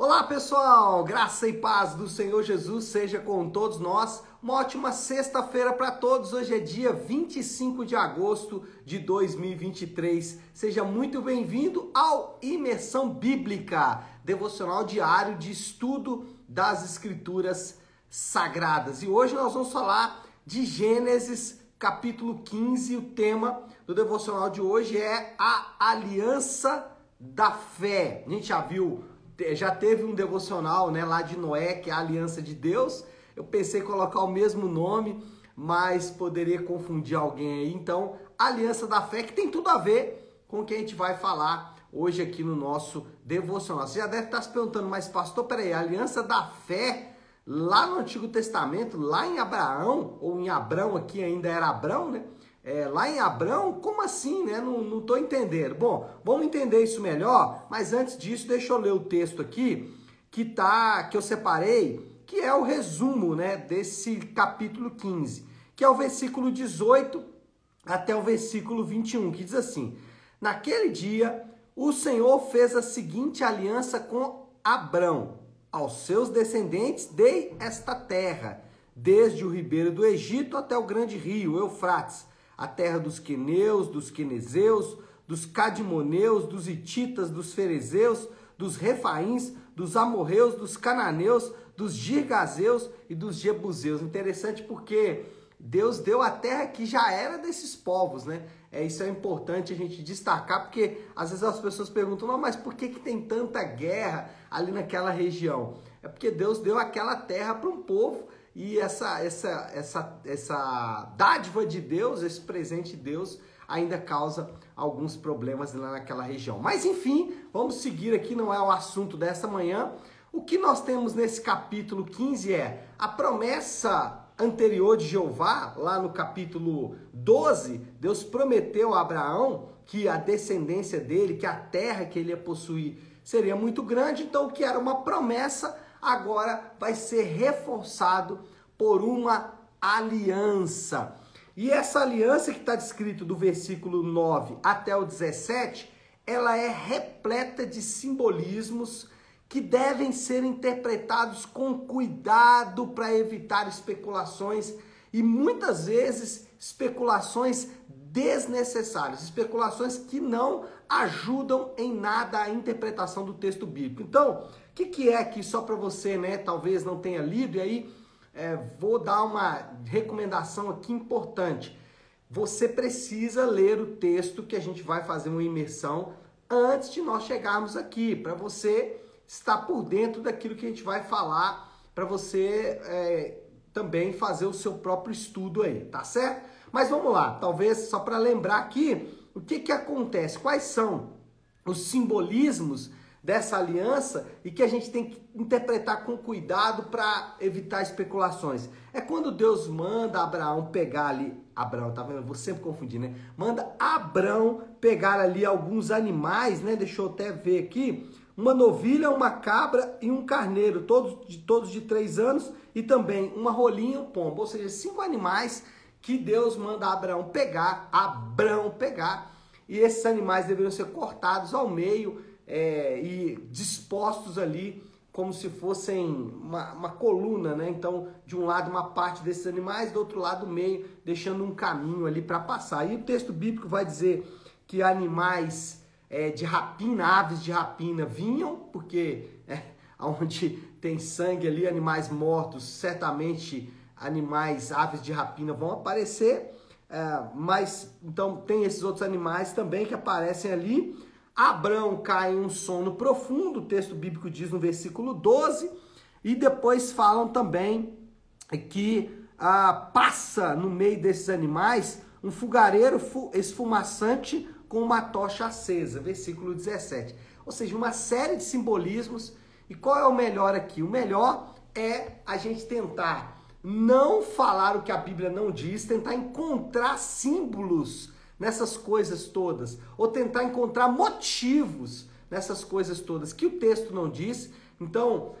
Olá pessoal, graça e paz do Senhor Jesus seja com todos nós. Uma ótima sexta-feira para todos. Hoje é dia 25 de agosto de 2023. Seja muito bem-vindo ao Imersão Bíblica, devocional diário de estudo das Escrituras Sagradas. E hoje nós vamos falar de Gênesis capítulo 15. O tema do devocional de hoje é a aliança da fé. A gente já viu já teve um devocional né, lá de Noé, que é a aliança de Deus. Eu pensei em colocar o mesmo nome, mas poderia confundir alguém aí. Então, aliança da fé, que tem tudo a ver com o que a gente vai falar hoje aqui no nosso devocional. Você já deve estar se perguntando, mas pastor, peraí, aliança da fé lá no Antigo Testamento, lá em Abraão, ou em Abrão aqui ainda era Abrão, né? É, lá em Abrão, como assim, né? Não estou entendendo. Bom, vamos entender isso melhor, mas antes disso, deixa eu ler o texto aqui que tá, que eu separei, que é o resumo, né, desse capítulo 15, que é o versículo 18 até o versículo 21, que diz assim: Naquele dia, o Senhor fez a seguinte aliança com Abrão: aos seus descendentes dei esta terra, desde o ribeiro do Egito até o grande rio Eufrates a terra dos queneus, dos quenezeus, dos cadimoneus, dos ititas, dos ferezeus, dos refaíns, dos amorreus, dos cananeus, dos girgazeus e dos jebuseus. Interessante porque Deus deu a terra que já era desses povos, né? É, isso é importante a gente destacar, porque às vezes as pessoas perguntam, mas por que, que tem tanta guerra ali naquela região? É porque Deus deu aquela terra para um povo e essa, essa, essa, essa dádiva de Deus, esse presente de Deus, ainda causa alguns problemas lá naquela região. Mas enfim, vamos seguir aqui, não é o assunto dessa manhã. O que nós temos nesse capítulo 15 é a promessa anterior de Jeová, lá no capítulo 12, Deus prometeu a Abraão que a descendência dele, que a terra que ele ia possuir seria muito grande, então o que era uma promessa agora vai ser reforçado por uma aliança. E essa aliança que está descrito do versículo 9 até o 17, ela é repleta de simbolismos que devem ser interpretados com cuidado para evitar especulações e muitas vezes especulações desnecessárias, especulações que não ajudam em nada a interpretação do texto bíblico. Então, que, que, é aqui, só para você, né, talvez não tenha lido, e aí é, vou dar uma recomendação aqui importante. Você precisa ler o texto que a gente vai fazer uma imersão antes de nós chegarmos aqui, para você estar por dentro daquilo que a gente vai falar, para você é, também fazer o seu próprio estudo aí, tá certo? Mas vamos lá, talvez só para lembrar aqui o que, que acontece, quais são os simbolismos dessa aliança e que a gente tem que interpretar com cuidado para evitar especulações. É quando Deus manda Abraão pegar ali, Abraão, tá vendo? Eu vou sempre confundir, né? Manda Abraão pegar ali alguns animais, né? Deixa eu até ver aqui. Uma novilha, uma cabra e um carneiro, todos de, todos de três anos, e também uma rolinha e um pombo, ou seja, cinco animais que Deus manda Abraão pegar, Abraão pegar, e esses animais deveriam ser cortados ao meio é, e dispostos ali como se fossem uma, uma, coluna, né? Então, de um lado uma parte desses animais, do outro lado o meio, deixando um caminho ali para passar. E o texto bíblico vai dizer que animais é, de rapina, aves de rapina vinham, porque é, onde tem sangue ali, animais mortos, certamente animais, aves de rapina vão aparecer. É, mas então tem esses outros animais também que aparecem ali. Abrão cai em um sono profundo, o texto bíblico diz no versículo 12, e depois falam também que ah, passa no meio desses animais um fogareiro esfumaçante com uma tocha acesa, versículo 17. Ou seja, uma série de simbolismos. E qual é o melhor aqui? O melhor é a gente tentar não falar o que a Bíblia não diz, tentar encontrar símbolos nessas coisas todas, ou tentar encontrar motivos nessas coisas todas que o texto não diz. Então,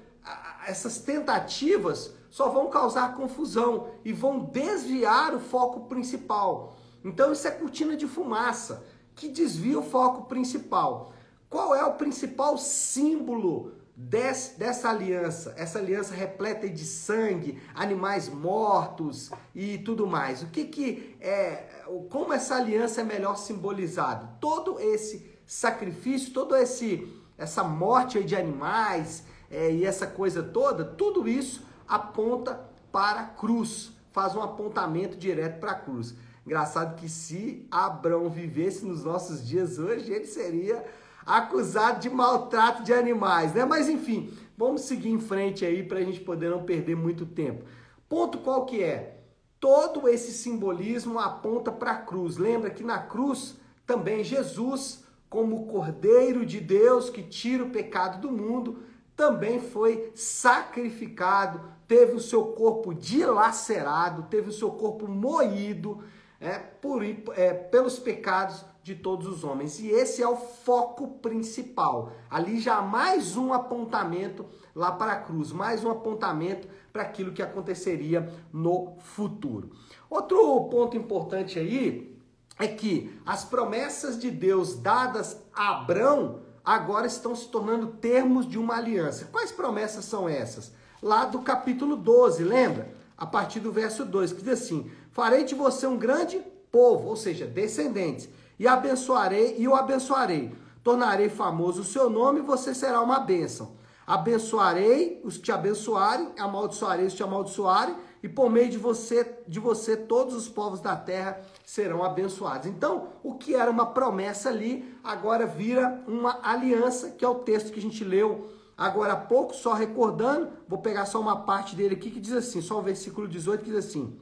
essas tentativas só vão causar confusão e vão desviar o foco principal. Então, isso é cortina de fumaça que desvia o foco principal. Qual é o principal símbolo des, dessa aliança, essa aliança repleta de sangue, animais mortos e tudo mais. O que que é, como essa aliança é melhor simbolizada? Todo esse sacrifício, todo esse essa morte de animais é, e essa coisa toda, tudo isso aponta para a cruz, faz um apontamento direto para a cruz. Engraçado que se Abraão vivesse nos nossos dias hoje, ele seria acusado de maltrato de animais, né? Mas enfim, vamos seguir em frente aí para a gente poder não perder muito tempo. Ponto qual que é? Todo esse simbolismo aponta para a cruz. Lembra que na cruz também Jesus, como Cordeiro de Deus que tira o pecado do mundo, também foi sacrificado, teve o seu corpo dilacerado, teve o seu corpo moído é, por, é, pelos pecados de todos os homens. E esse é o foco principal. Ali já há mais um apontamento lá para a cruz, mais um apontamento para aquilo que aconteceria no futuro. Outro ponto importante aí é que as promessas de Deus dadas a Abraão agora estão se tornando termos de uma aliança. Quais promessas são essas? Lá do capítulo 12, lembra? A partir do verso 2, que diz assim: Farei de você um grande povo, ou seja, descendentes, e abençoarei e o abençoarei. Tornarei famoso o seu nome e você será uma bênção. Abençoarei os que te abençoarem, amaldiçoarei os que te amaldiçoarem, e por meio de você, de você todos os povos da terra serão abençoados. Então, o que era uma promessa ali, agora vira uma aliança, que é o texto que a gente leu agora há pouco, só recordando, vou pegar só uma parte dele aqui que diz assim, só o versículo 18 que diz assim: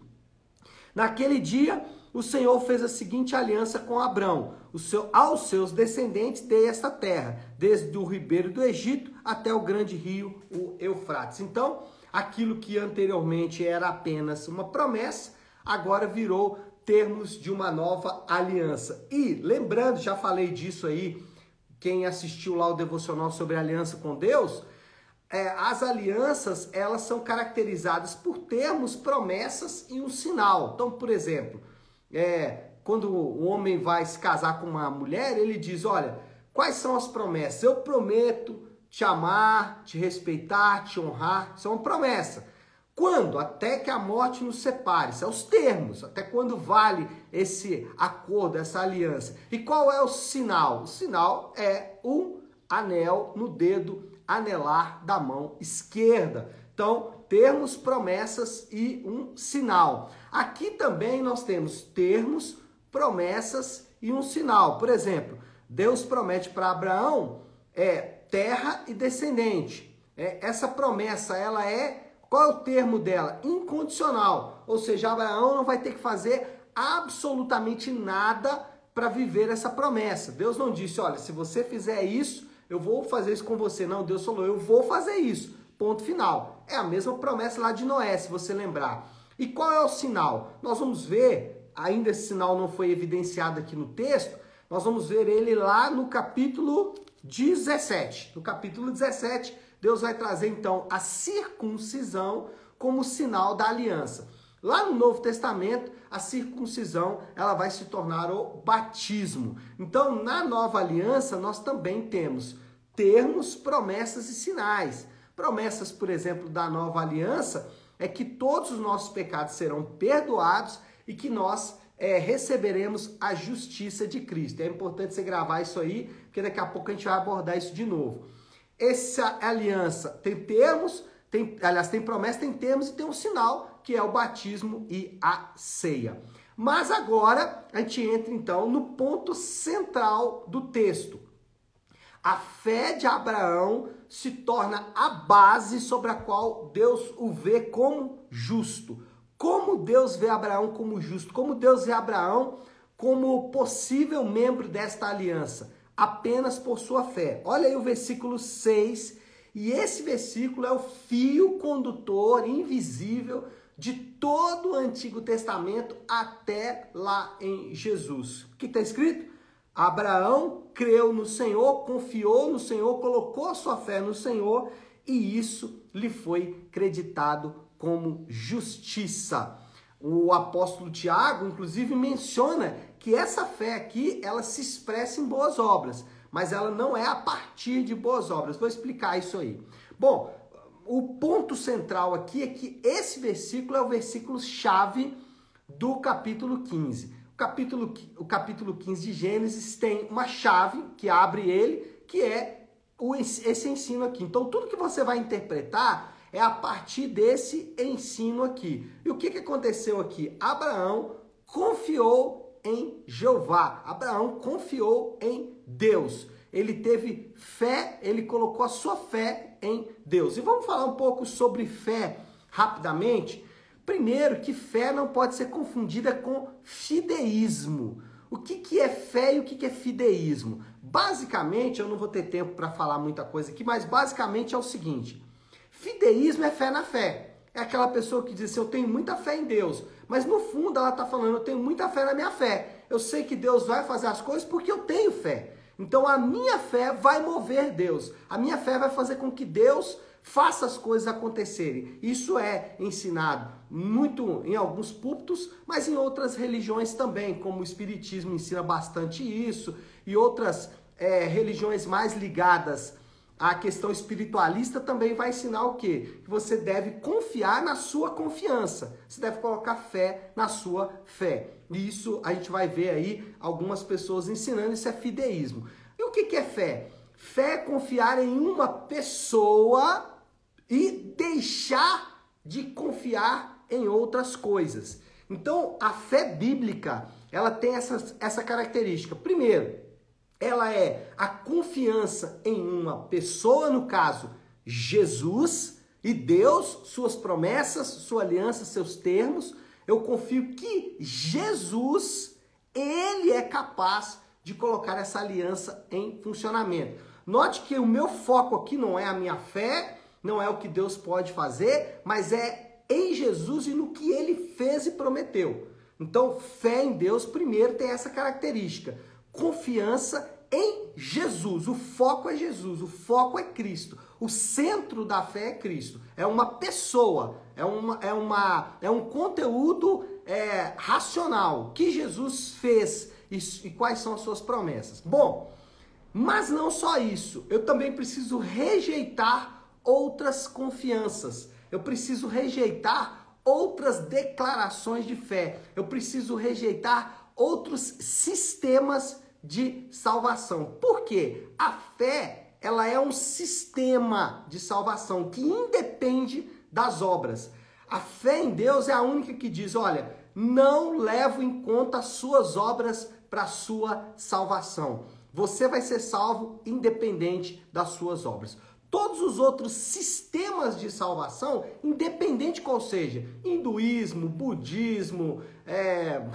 Naquele dia o Senhor fez a seguinte aliança com Abrão: seu, aos seus descendentes dei esta terra, desde o ribeiro do Egito até o grande rio, o Eufrates. Então, aquilo que anteriormente era apenas uma promessa, agora virou termos de uma nova aliança. E lembrando, já falei disso aí, quem assistiu lá o devocional sobre aliança com Deus, é, as alianças elas são caracterizadas por termos, promessas e um sinal. Então, por exemplo, é, quando o homem vai se casar com uma mulher, ele diz: Olha, quais são as promessas? Eu prometo te amar, te respeitar, te honrar. Isso é uma promessa. Quando? Até que a morte nos separe. São os termos. Até quando vale esse acordo, essa aliança. E qual é o sinal? O sinal é um anel no dedo anelar da mão esquerda. Então, termos, promessas e um sinal. Aqui também nós temos termos, promessas e um sinal. Por exemplo, Deus promete para Abraão é terra e descendente. É, essa promessa, ela é qual é o termo dela? Incondicional. Ou seja, Abraão não vai ter que fazer absolutamente nada para viver essa promessa. Deus não disse, olha, se você fizer isso, eu vou fazer isso com você. Não, Deus falou, eu vou fazer isso. Ponto final. É a mesma promessa lá de Noé, se você lembrar. E qual é o sinal? Nós vamos ver, ainda esse sinal não foi evidenciado aqui no texto, nós vamos ver ele lá no capítulo 17. No capítulo 17, Deus vai trazer então a circuncisão como sinal da aliança. Lá no Novo Testamento, a circuncisão ela vai se tornar o batismo. Então, na nova aliança, nós também temos termos, promessas e sinais. Promessas, por exemplo, da nova aliança é que todos os nossos pecados serão perdoados e que nós é, receberemos a justiça de Cristo. É importante você gravar isso aí, porque daqui a pouco a gente vai abordar isso de novo. Essa aliança tem termos, tem, aliás, tem promessa, tem termos e tem um sinal, que é o batismo e a ceia. Mas agora a gente entra então no ponto central do texto. A fé de Abraão se torna a base sobre a qual Deus o vê como justo. Como Deus vê Abraão como justo? Como Deus vê Abraão como possível membro desta aliança? Apenas por sua fé. Olha aí o versículo 6, e esse versículo é o fio condutor invisível de todo o Antigo Testamento até lá em Jesus. O que está escrito? Abraão creu no Senhor, confiou no Senhor, colocou sua fé no Senhor e isso lhe foi creditado como justiça. O apóstolo Tiago, inclusive, menciona que essa fé aqui, ela se expressa em boas obras. mas ela não é a partir de boas obras. Vou explicar isso aí. Bom, o ponto central aqui é que esse versículo é o versículo chave do capítulo 15. Capítulo, o capítulo 15 de Gênesis tem uma chave que abre ele, que é o, esse ensino aqui. Então, tudo que você vai interpretar é a partir desse ensino aqui. E o que, que aconteceu aqui? Abraão confiou em Jeová. Abraão confiou em Deus. Ele teve fé, ele colocou a sua fé em Deus. E vamos falar um pouco sobre fé rapidamente. Primeiro, que fé não pode ser confundida com fideísmo. O que, que é fé e o que, que é fideísmo? Basicamente, eu não vou ter tempo para falar muita coisa aqui, mas basicamente é o seguinte: fideísmo é fé na fé. É aquela pessoa que diz assim, eu tenho muita fé em Deus, mas no fundo ela está falando, eu tenho muita fé na minha fé. Eu sei que Deus vai fazer as coisas porque eu tenho fé. Então a minha fé vai mover Deus. A minha fé vai fazer com que Deus faça as coisas acontecerem. Isso é ensinado muito em alguns púlpitos, mas em outras religiões também, como o Espiritismo ensina bastante isso, e outras é, religiões mais ligadas à questão espiritualista também vai ensinar o quê? Que você deve confiar na sua confiança, você deve colocar fé na sua fé. E isso a gente vai ver aí algumas pessoas ensinando, isso é fideísmo. E o que, que é fé? Fé é confiar em uma pessoa e deixar de confiar em outras coisas. Então, a fé bíblica, ela tem essa, essa característica. Primeiro, ela é a confiança em uma pessoa, no caso, Jesus e Deus, suas promessas, sua aliança, seus termos. Eu confio que Jesus, ele é capaz de colocar essa aliança em funcionamento. Note que o meu foco aqui não é a minha fé, não é o que Deus pode fazer, mas é em Jesus e no que ele fez e prometeu. Então, fé em Deus, primeiro, tem essa característica: confiança em Jesus. O foco é Jesus, o foco é Cristo. O centro da fé é Cristo. É uma pessoa, é, uma, é, uma, é um conteúdo é, racional que Jesus fez e, e quais são as suas promessas. Bom, mas não só isso, eu também preciso rejeitar outras confianças. Eu preciso rejeitar outras declarações de fé. Eu preciso rejeitar outros sistemas de salvação. Por quê? A fé, ela é um sistema de salvação que independe das obras. A fé em Deus é a única que diz, olha, não levo em conta as suas obras para sua salvação. Você vai ser salvo independente das suas obras todos os outros sistemas de salvação, independente qual seja, hinduísmo, budismo, é,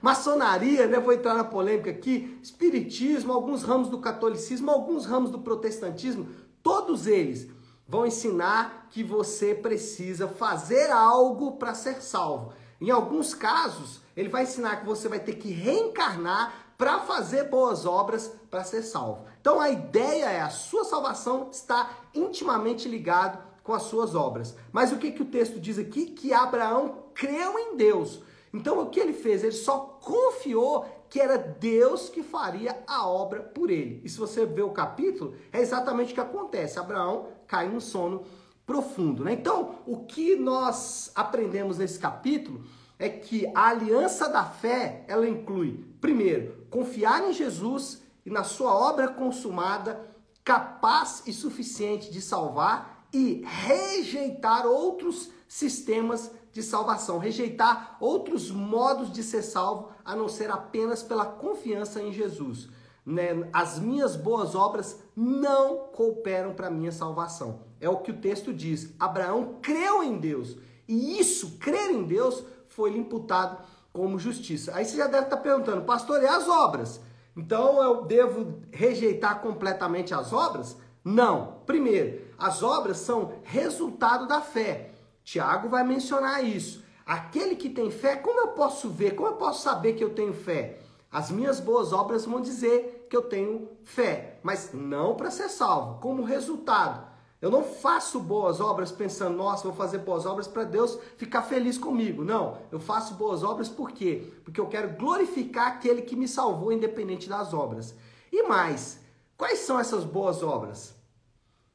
maçonaria, né? Vou entrar na polêmica aqui, espiritismo, alguns ramos do catolicismo, alguns ramos do protestantismo, todos eles vão ensinar que você precisa fazer algo para ser salvo. Em alguns casos, ele vai ensinar que você vai ter que reencarnar para fazer boas obras para ser salvo. Então a ideia é a sua salvação está intimamente ligado com as suas obras. Mas o que, que o texto diz aqui? Que Abraão creu em Deus. Então o que ele fez? Ele só confiou que era Deus que faria a obra por ele. E se você ver o capítulo, é exatamente o que acontece. Abraão cai num sono profundo. Né? Então, o que nós aprendemos nesse capítulo é que a aliança da fé, ela inclui, primeiro, confiar em Jesus e na sua obra consumada, capaz e suficiente de salvar e rejeitar outros sistemas de salvação, rejeitar outros modos de ser salvo a não ser apenas pela confiança em Jesus. Né? As minhas boas obras não cooperam para minha salvação. É o que o texto diz. Abraão creu em Deus. E isso, crer em Deus, foi lhe imputado como justiça. Aí você já deve estar perguntando, pastor, e as obras? Então eu devo rejeitar completamente as obras? Não. Primeiro, as obras são resultado da fé. Tiago vai mencionar isso. Aquele que tem fé, como eu posso ver, como eu posso saber que eu tenho fé? As minhas boas obras vão dizer que eu tenho fé, mas não para ser salvo, como resultado. Eu não faço boas obras pensando, nossa, vou fazer boas obras para Deus ficar feliz comigo. Não, eu faço boas obras por quê? Porque eu quero glorificar aquele que me salvou, independente das obras. E mais, Quais são essas boas obras?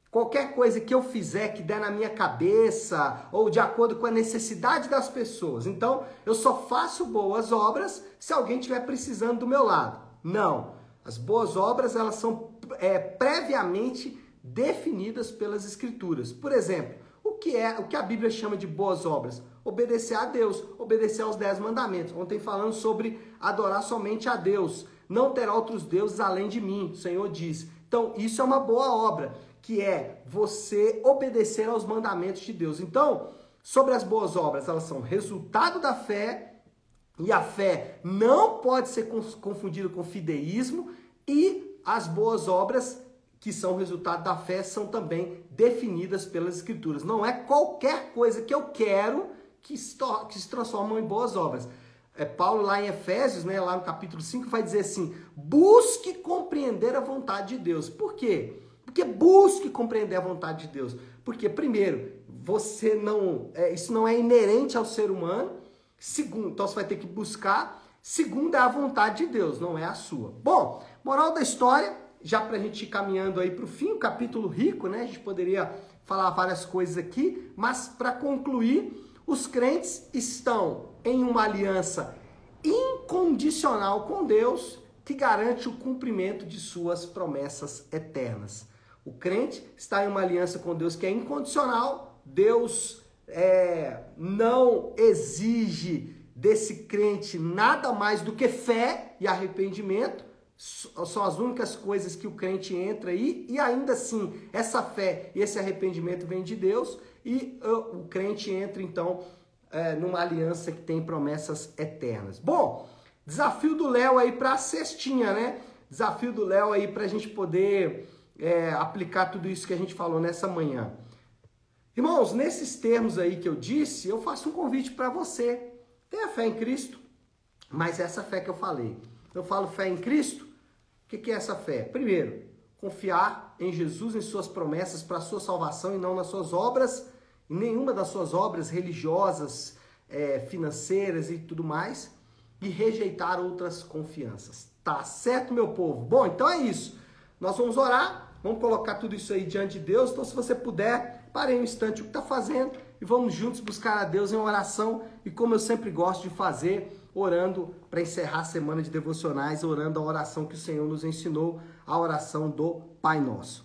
Qualquer coisa que eu fizer que der na minha cabeça ou de acordo com a necessidade das pessoas. Então, eu só faço boas obras se alguém estiver precisando do meu lado. Não. As boas obras, elas são é, previamente definidas pelas escrituras. Por exemplo, o que é o que a Bíblia chama de boas obras? Obedecer a Deus, obedecer aos dez mandamentos. Ontem falando sobre adorar somente a Deus. Não ter outros deuses além de mim, o Senhor diz. Então, isso é uma boa obra que é você obedecer aos mandamentos de Deus. Então, sobre as boas obras, elas são resultado da fé, e a fé não pode ser confundida com fideísmo, e as boas obras, que são resultado da fé, são também definidas pelas Escrituras. Não é qualquer coisa que eu quero que se, que se transformam em boas obras. É, Paulo lá em Efésios, né, lá no capítulo 5, vai dizer assim: busque compreender a vontade de Deus. Por quê? Porque busque compreender a vontade de Deus. Porque, primeiro, você não. É, isso não é inerente ao ser humano. Segundo, então você vai ter que buscar. Segundo, é a vontade de Deus, não é a sua. Bom, moral da história, já para a gente ir caminhando aí para o fim, um capítulo rico, né? A gente poderia falar várias coisas aqui, mas para concluir, os crentes estão em uma aliança incondicional com Deus que garante o cumprimento de suas promessas eternas. O crente está em uma aliança com Deus que é incondicional. Deus é, não exige desse crente nada mais do que fé e arrependimento. São as únicas coisas que o crente entra aí, e ainda assim, essa fé e esse arrependimento vem de Deus, e uh, o crente entra então é, numa aliança que tem promessas eternas. Bom, desafio do Léo aí para a cestinha, né? Desafio do Léo aí para a gente poder é, aplicar tudo isso que a gente falou nessa manhã. Irmãos, nesses termos aí que eu disse, eu faço um convite para você. Tenha fé em Cristo, mas essa fé que eu falei. Eu falo fé em Cristo, o que, é essa fé? Primeiro, confiar em Jesus, em suas promessas para a sua salvação e não nas suas obras, nenhuma das suas obras religiosas, é, financeiras e tudo mais, e rejeitar outras confianças. Tá certo, meu povo? Bom, então é isso. Nós vamos orar Vamos colocar tudo isso aí diante de Deus. Então, se você puder, pare um instante o que está fazendo e vamos juntos buscar a Deus em oração. E como eu sempre gosto de fazer, orando para encerrar a semana de devocionais, orando a oração que o Senhor nos ensinou, a oração do Pai Nosso.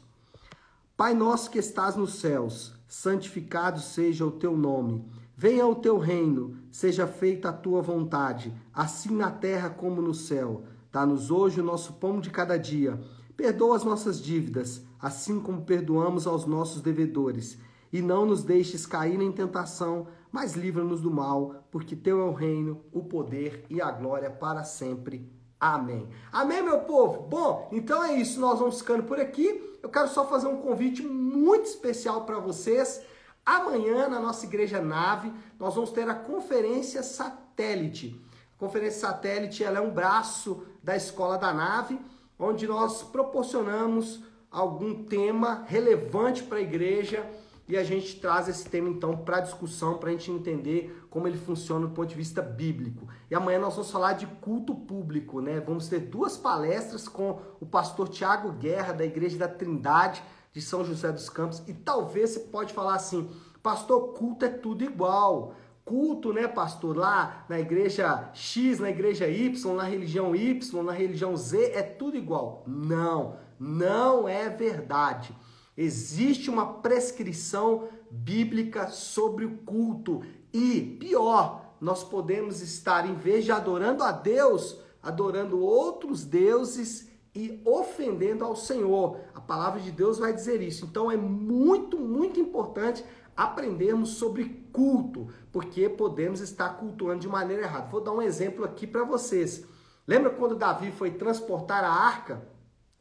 Pai nosso que estás nos céus, santificado seja o teu nome. Venha o teu reino, seja feita a tua vontade, assim na terra como no céu. Dá-nos hoje o nosso pão de cada dia Perdoa as nossas dívidas, assim como perdoamos aos nossos devedores. E não nos deixes cair em tentação, mas livra-nos do mal, porque teu é o reino, o poder e a glória para sempre. Amém. Amém, meu povo? Bom, então é isso. Nós vamos ficando por aqui. Eu quero só fazer um convite muito especial para vocês. Amanhã, na nossa igreja nave, nós vamos ter a conferência satélite. A conferência satélite ela é um braço da escola da nave onde nós proporcionamos algum tema relevante para a igreja e a gente traz esse tema então para discussão, para a gente entender como ele funciona do ponto de vista bíblico. E amanhã nós vamos falar de culto público, né? Vamos ter duas palestras com o pastor Tiago Guerra, da Igreja da Trindade de São José dos Campos. E talvez você pode falar assim, pastor, culto é tudo igual culto, né, pastor, lá na igreja X, na igreja Y, na religião Y, na religião Z, é tudo igual. Não, não é verdade. Existe uma prescrição bíblica sobre o culto. E, pior, nós podemos estar, em vez de adorando a Deus, adorando outros deuses e ofendendo ao Senhor. A palavra de Deus vai dizer isso. Então é muito, muito importante aprendermos sobre culto, porque podemos estar cultuando de maneira errada. Vou dar um exemplo aqui para vocês. Lembra quando Davi foi transportar a arca?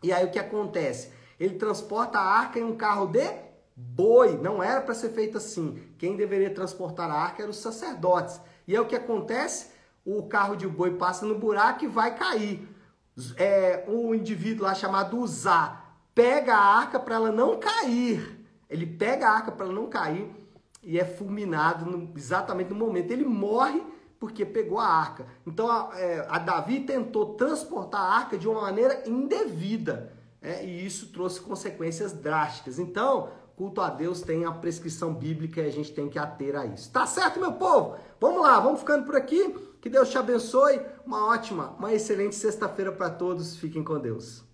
E aí o que acontece? Ele transporta a arca em um carro de boi. Não era para ser feito assim. Quem deveria transportar a arca eram os sacerdotes. E aí o que acontece? O carro de boi passa no buraco e vai cair. É, um indivíduo lá chamado Uzá pega a arca para ela não cair. Ele pega a arca para ela não cair e é fulminado no, exatamente no momento. Ele morre porque pegou a arca. Então a, é, a, Davi tentou transportar a arca de uma maneira indevida. É, e isso trouxe consequências drásticas. Então, culto a Deus tem a prescrição bíblica e a gente tem que ater a isso. Tá certo, meu povo? Vamos lá, vamos ficando por aqui. Que Deus te abençoe. Uma ótima, uma excelente sexta-feira para todos. Fiquem com Deus.